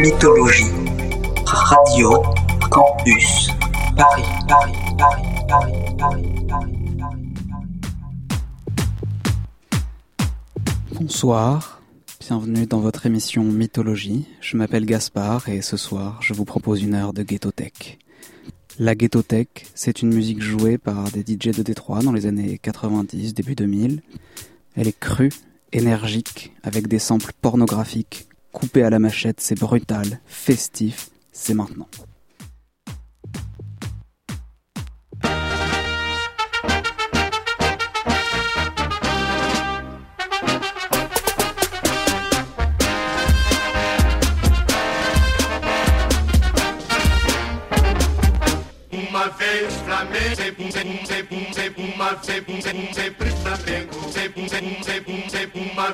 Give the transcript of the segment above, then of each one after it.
mythologie. Radio Campus Bonsoir, bienvenue dans votre émission Mythologie. Je m'appelle Gaspard et ce soir, je vous propose une heure de Ghetto Tech. La Ghetto Tech, c'est une musique jouée par des DJ de Détroit dans les années 90, début 2000. Elle est crue, énergique, avec des samples pornographiques coupé à la machette, c'est brutal, festif, c'est maintenant.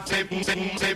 Say, boom,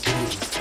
that.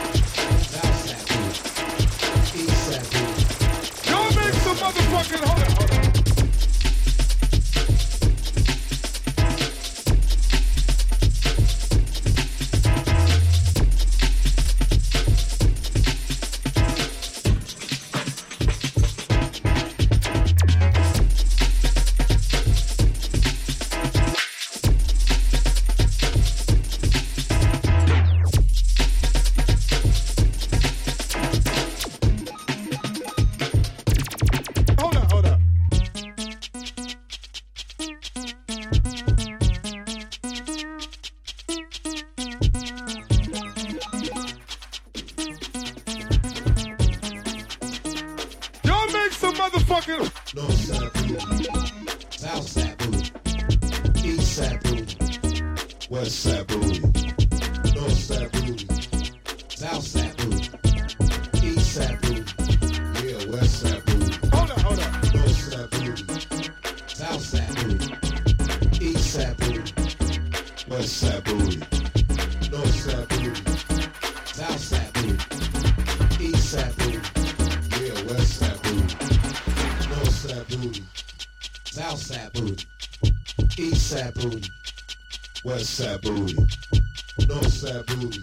Side booty. North side booty.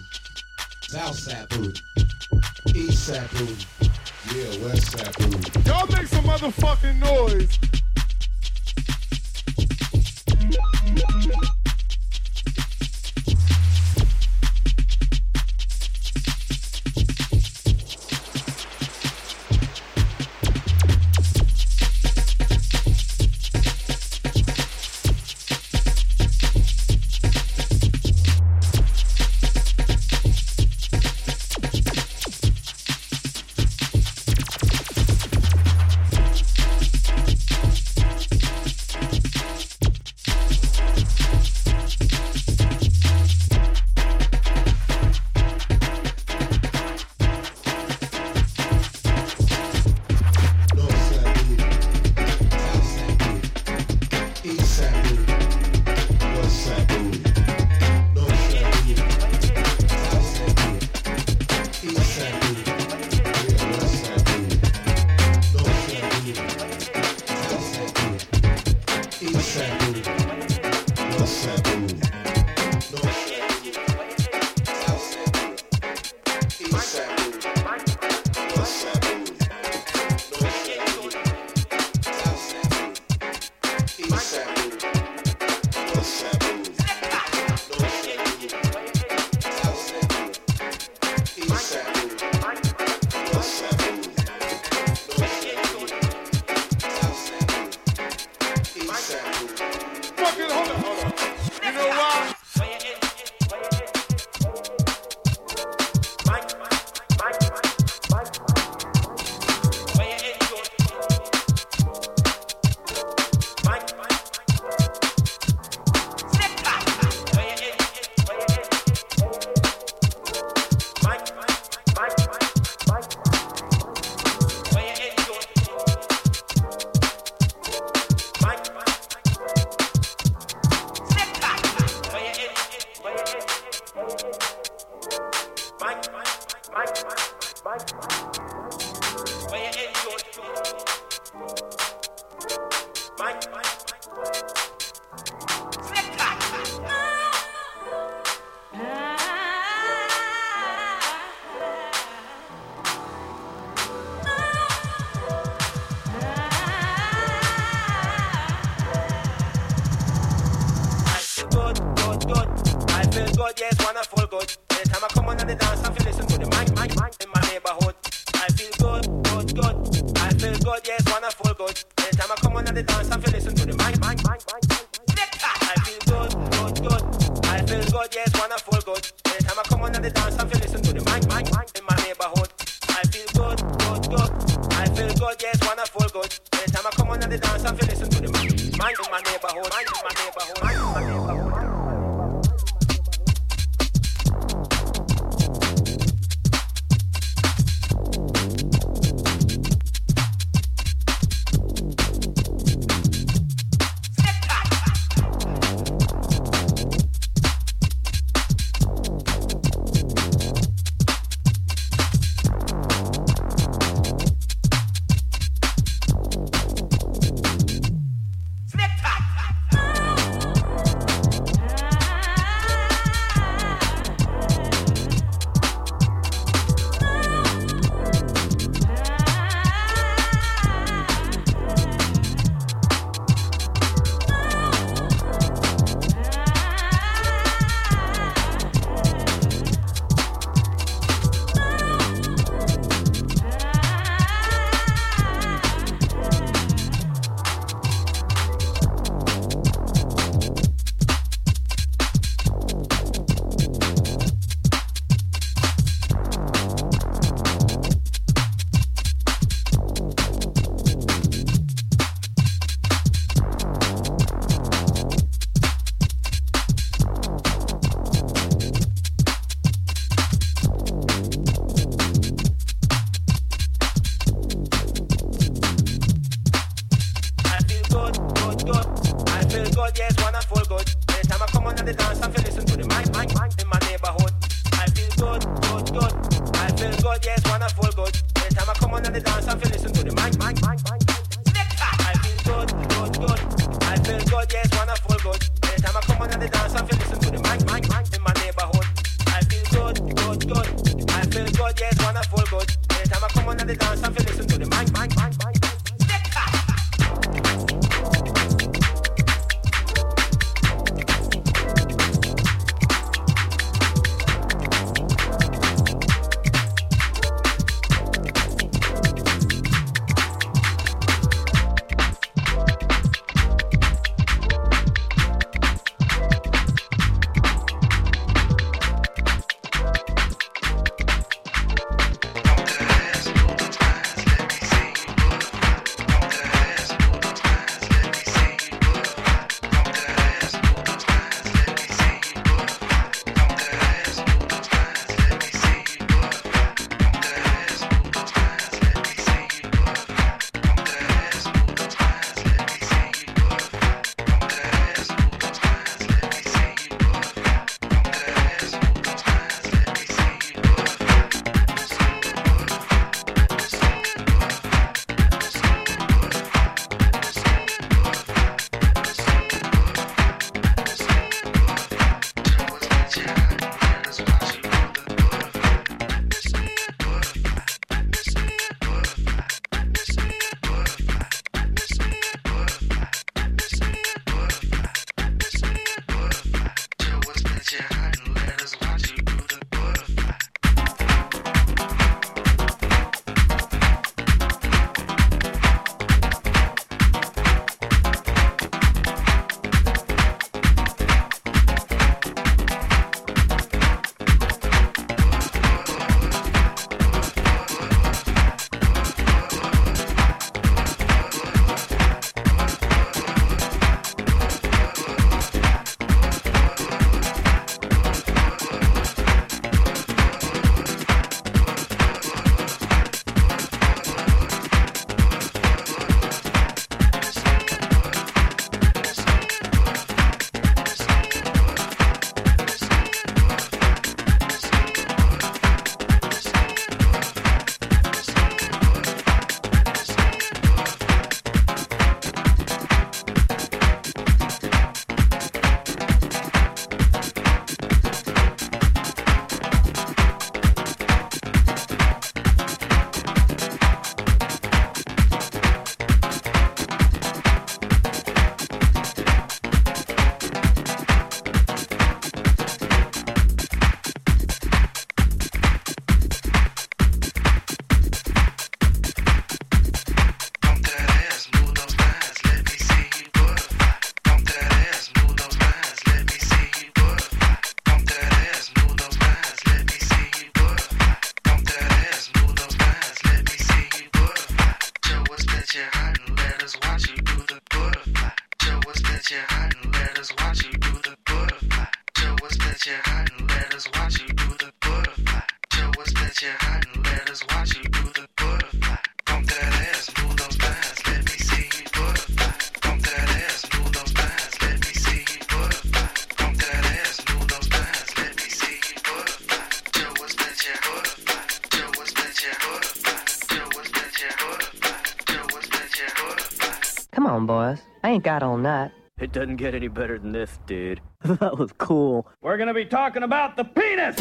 I ain't got all night. It doesn't get any better than this, dude. that was cool. We're gonna be talking about the penis.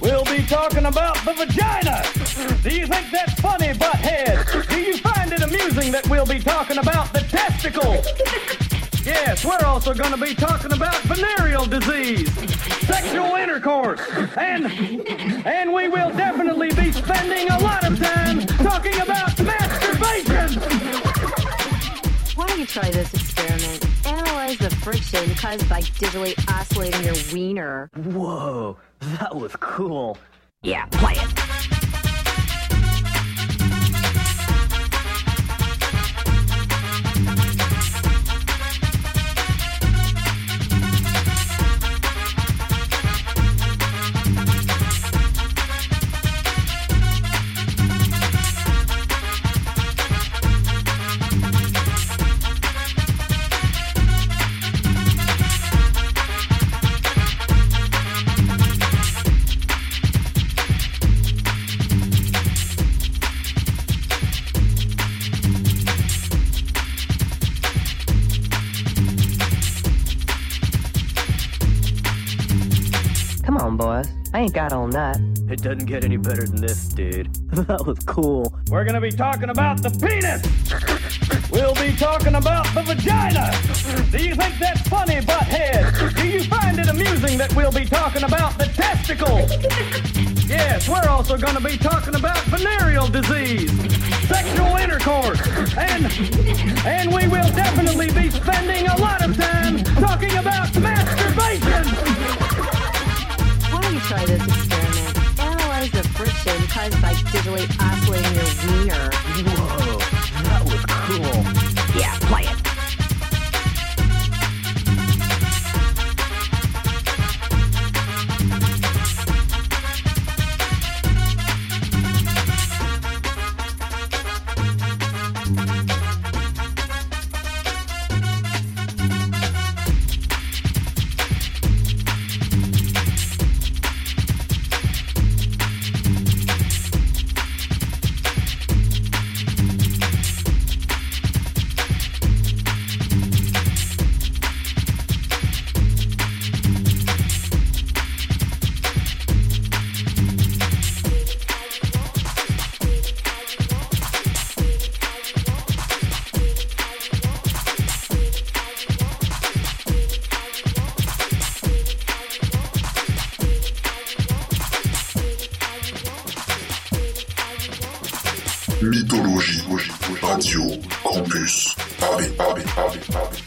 We'll be talking about the vagina. Do you think that's funny, butthead? Do you find it amusing that we'll be talking about the testicle? Yes, we're also gonna be talking about venereal disease, sexual intercourse, and and we will definitely be spending a lot of time talking about you try this experiment? Analyze the friction caused by digitally oscillating your wiener. Whoa, that was cool. Yeah, play it. Ain't got. It doesn't get any better than this, dude. that was cool. We're gonna be talking about the penis. We'll be talking about the vagina. Do you think that's funny, butthead? Do you find it amusing that we'll be talking about the testicle? Yes, we're also gonna be talking about venereal disease, sexual intercourse, and and we will definitely be spending a lot of time talking about masturbation. Don't try this experiment? Analyze the friction caused by digitally oscillating your wiener. Whoa, that was cool. Yeah, play it. Mythologie, Radio, Campus, Paris, Paris, Paris, Paris.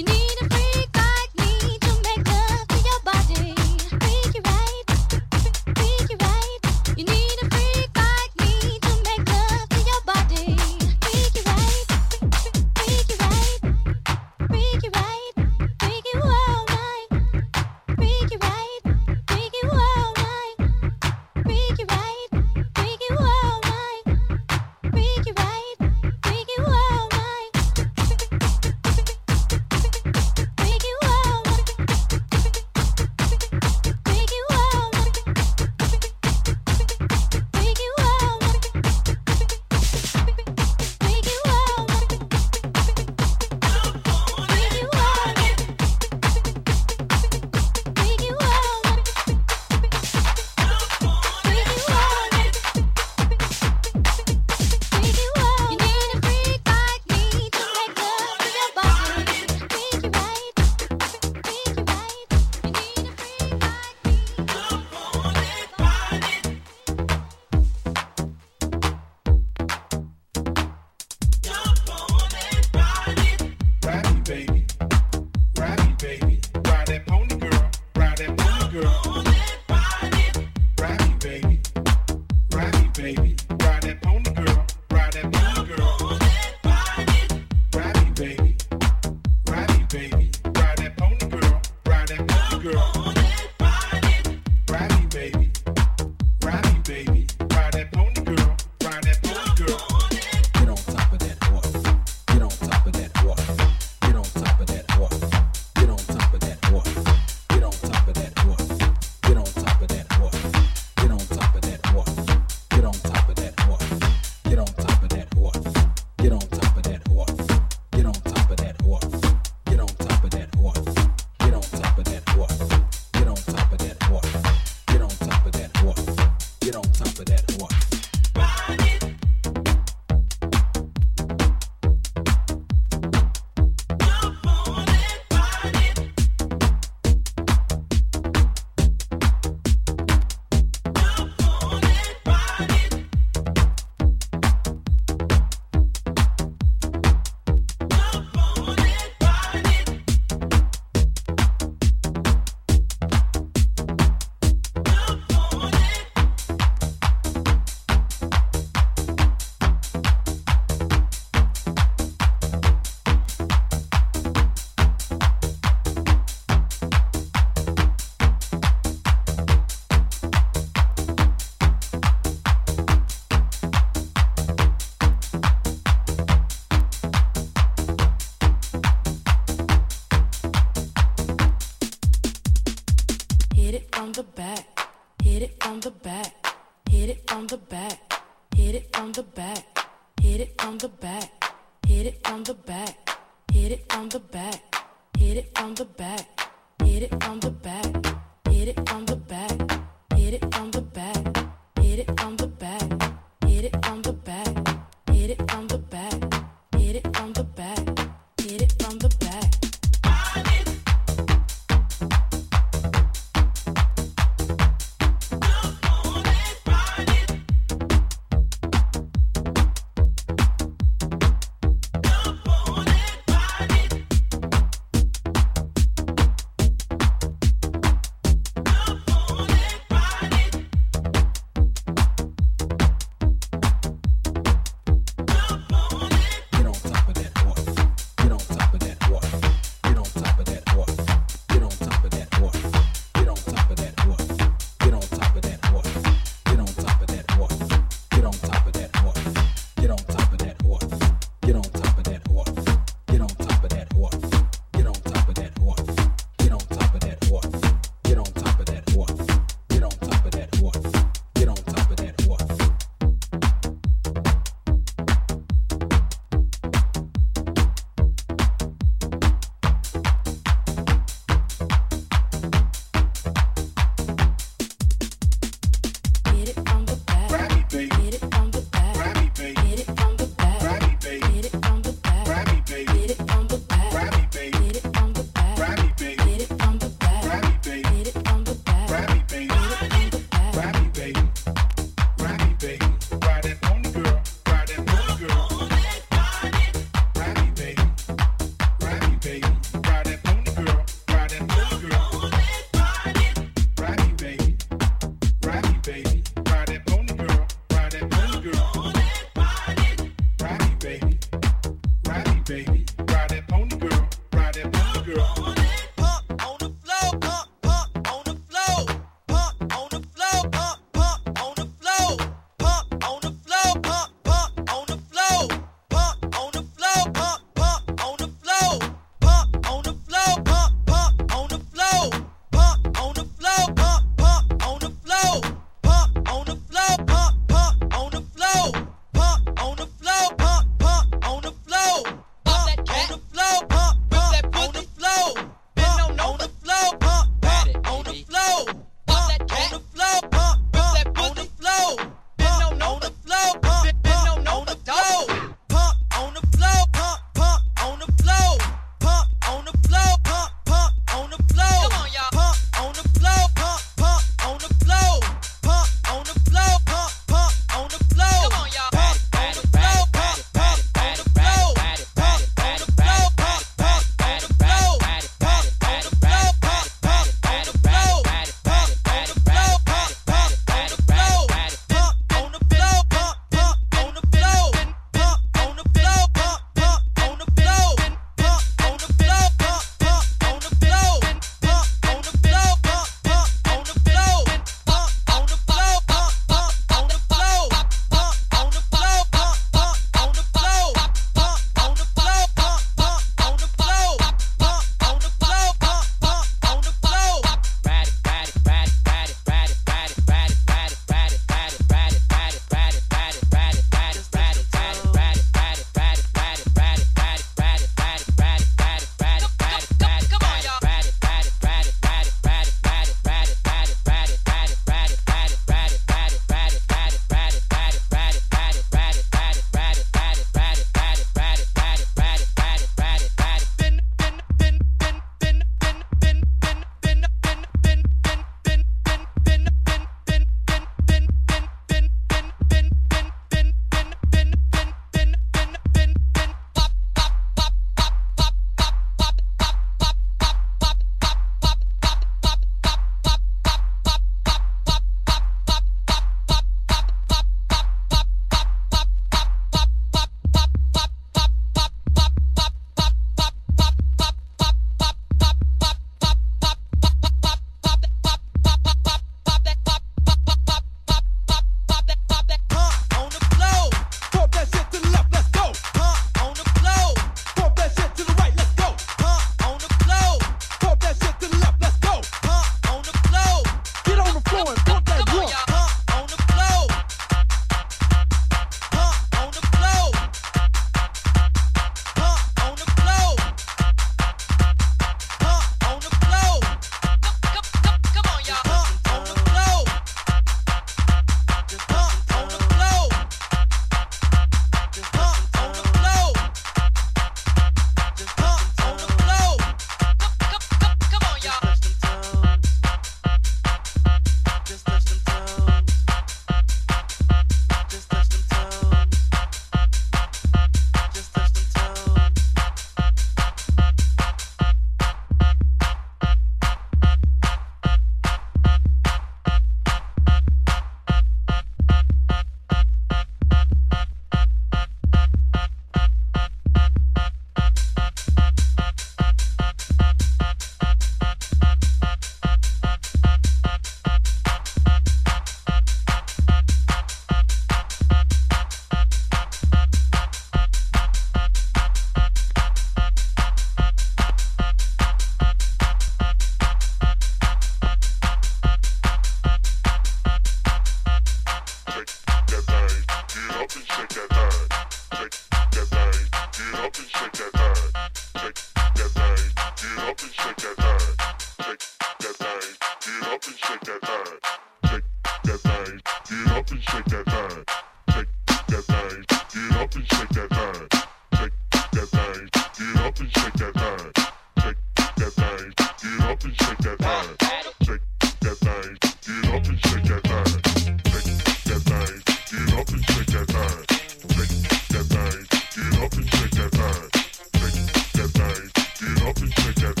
nothing to get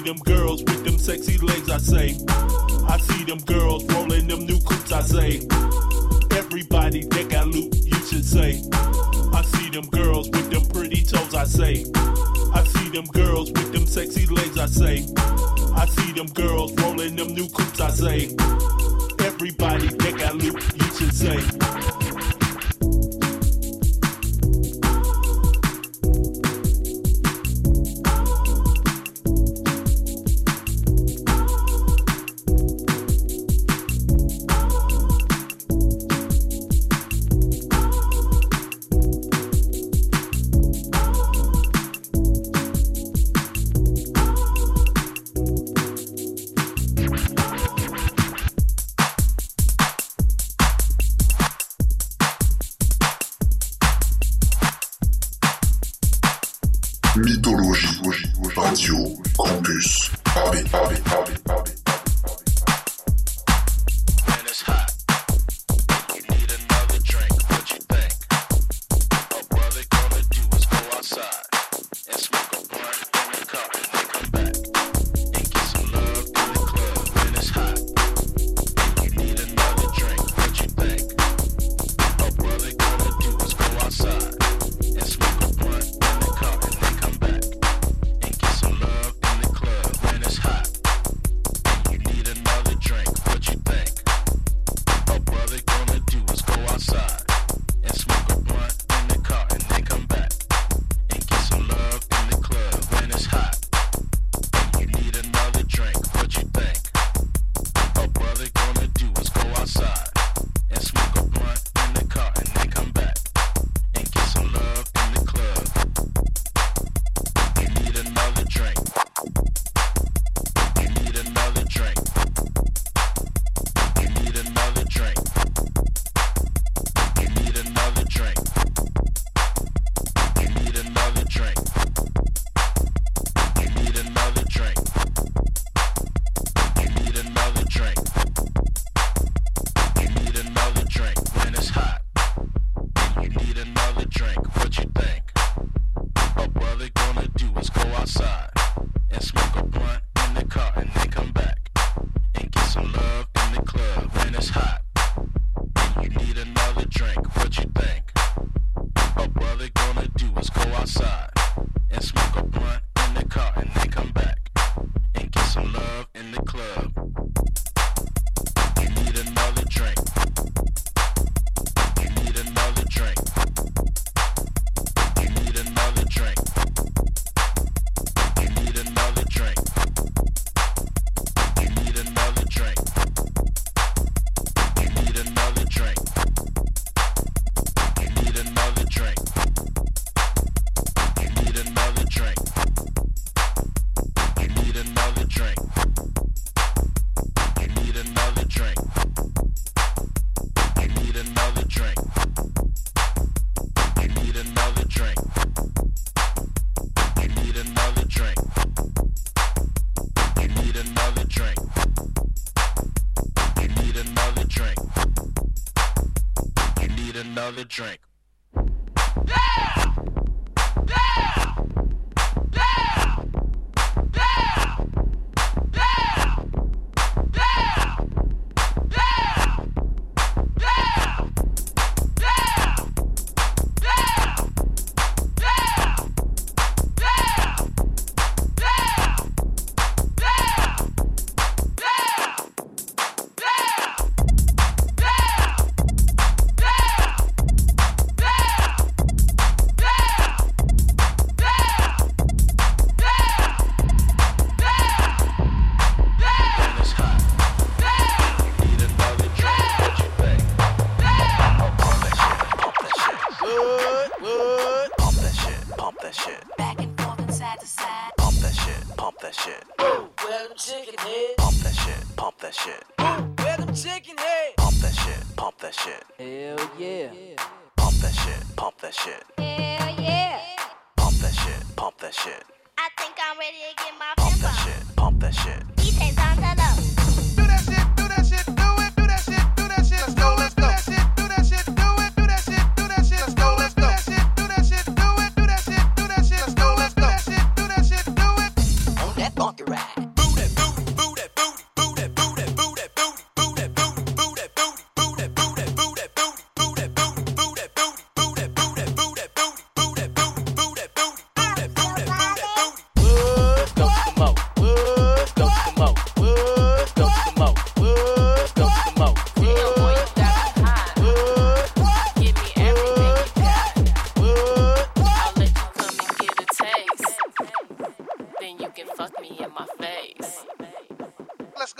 see them girls with them sexy legs, I say. I see them girls rolling them new coops, I say. Everybody that got loot, you should say. I see them girls with them pretty toes, I say. I see them girls with them sexy legs, I say. I see them girls rolling them new coops, I say. Everybody that got loot, you should say.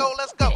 Go, let's go.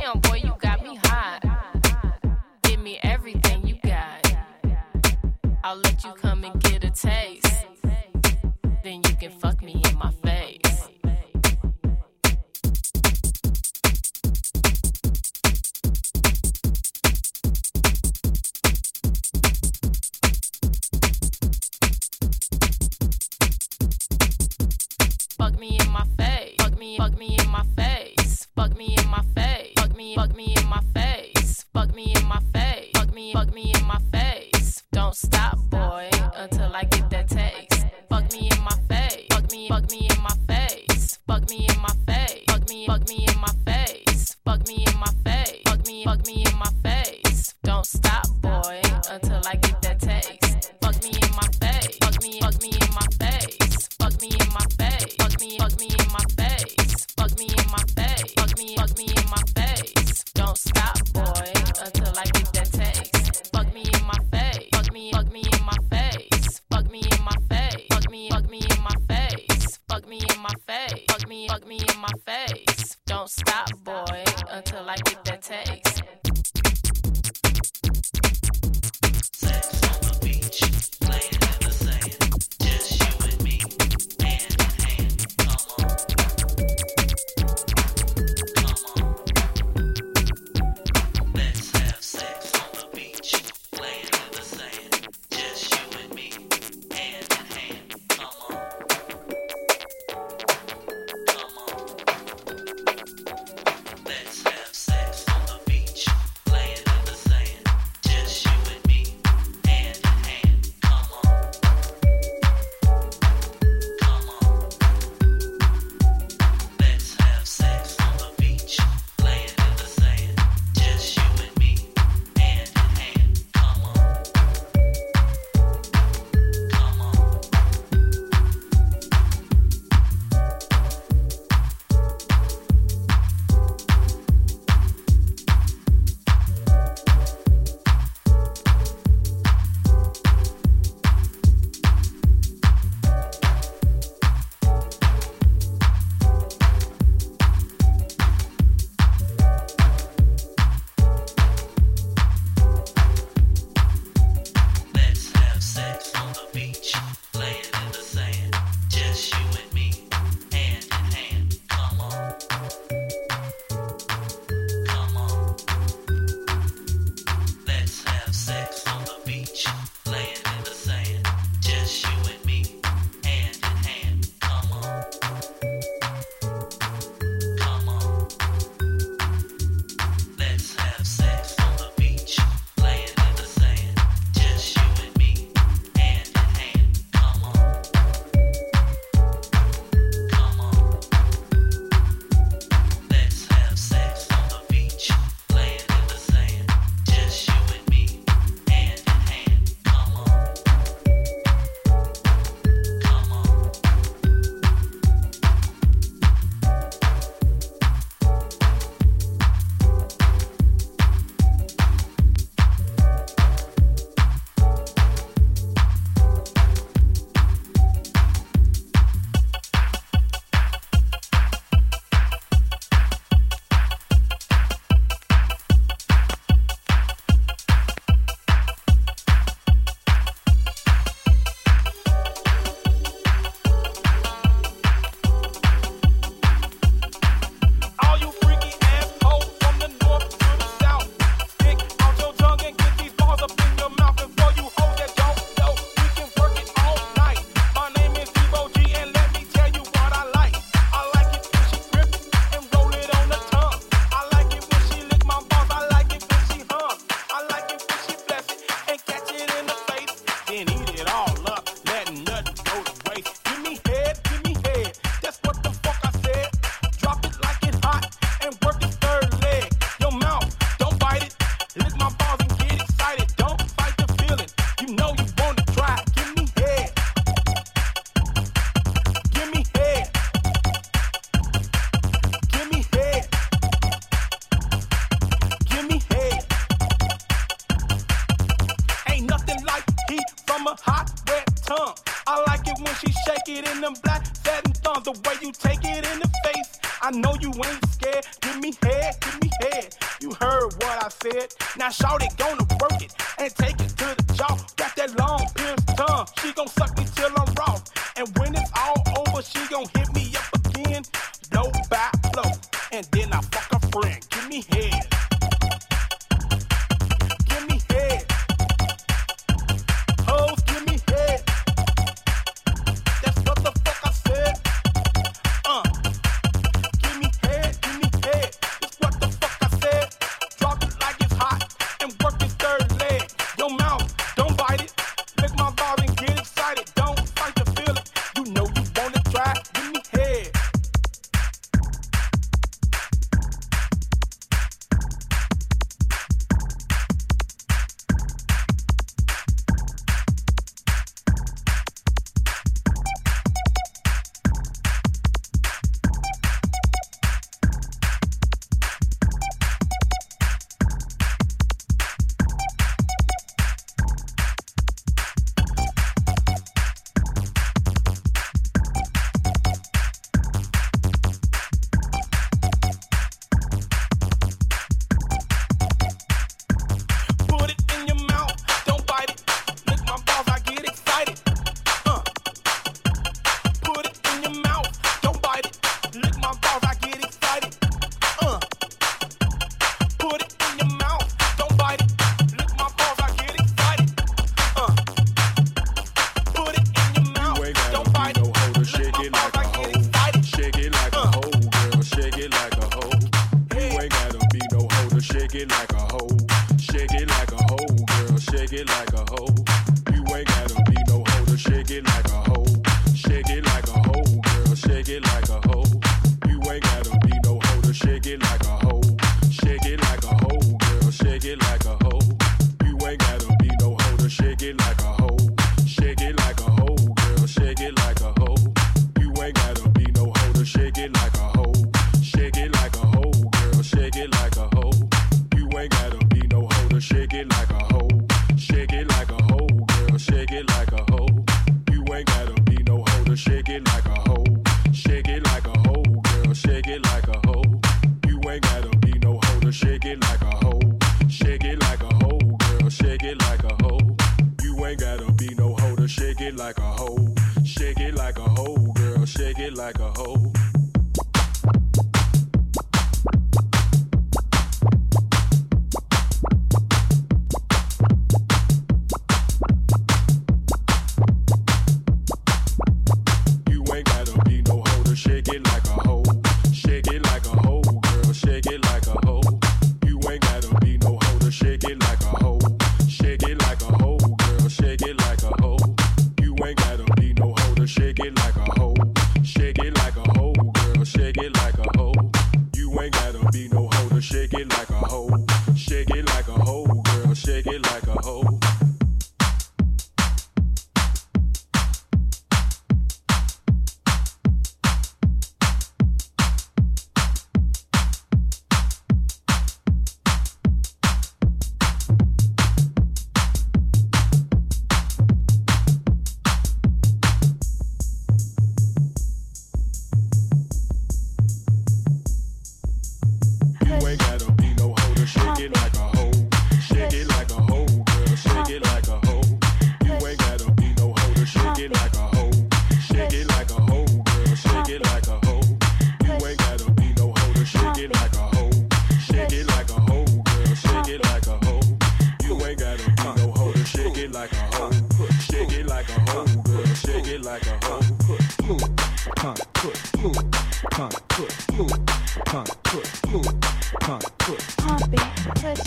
Time, put, food. Time, put, food. Time, put, food. Time, put. Humping, push,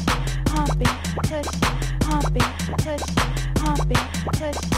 humping, push, humping, push, humping, push.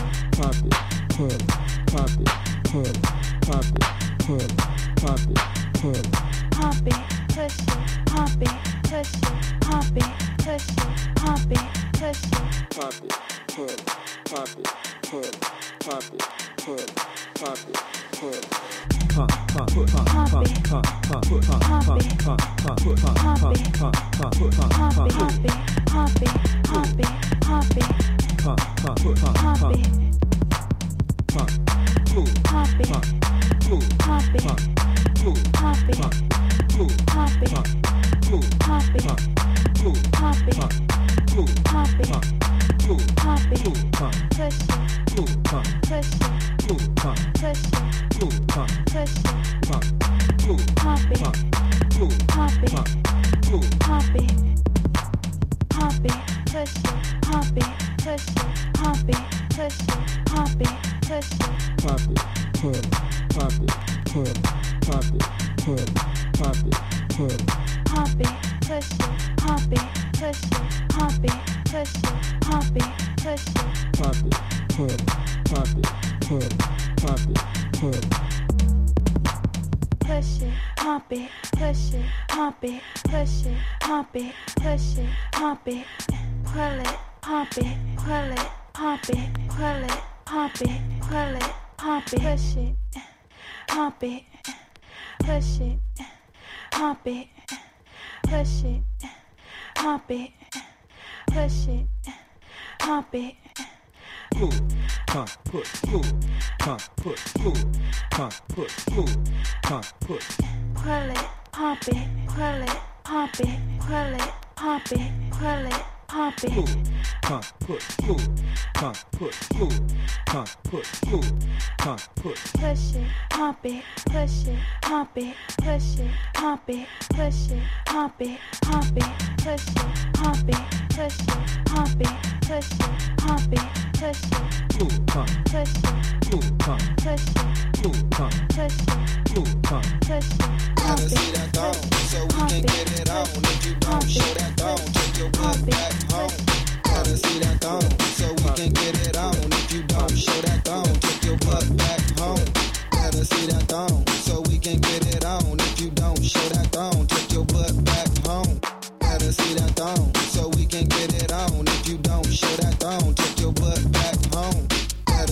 Pump it, push it, pump it. Move, pump, push, move, pump, push, move, pump, push, move, pump, push. Pull it, pump it, pull it, pump it, pull it, pump it, pull it, pump it. Move, pump, push, move, pump, push, move, pump, push, move, pump, push. Push it, pump it, push it, pump it, push it, pump it, push it, pump it, pump it, push it, pump it, push it, pump it, push it, pump it, push it. Move, pump, push it, move, pump, push it, move, pump, push it, move, pump. push it, pump it, see that thong, so we can get it on. If you don't show that thong, take your butt back home. See that thong, so we can get it on. If you don't show that thong, take your butt back home. See that thong, so we can get it on. If you don't show that thong, take your butt back home. See that thong, so we can get it on. If you don't show that thong, take your butt back home.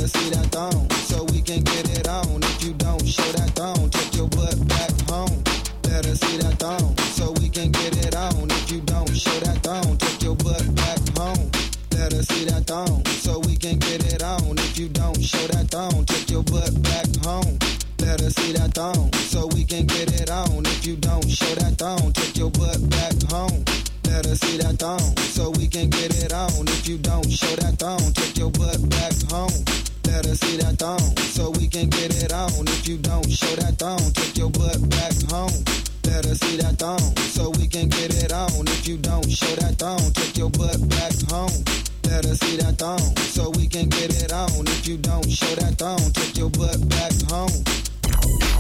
See that thong, so we can get it on. If you don't show that thong, take your butt back home. See that thong, so we can get it on. If you don't show that thong, Us see that thong, so we can get it on. If you don't show that thong, take your butt back home. Let us see that thong, so we can get it on. If you don't show that thong, take your butt back home. Let us see that thong, so we can get it on. If you don't show that thong, take your butt back home. Let us see that thong, so we can get it on. If you don't show that thong, take your butt back home. Let us see that thong, so we can get it on. If you don't show that thong, take your butt back home. Let us see that thong, so we can get it on. If you don't show that thong, take your butt back home.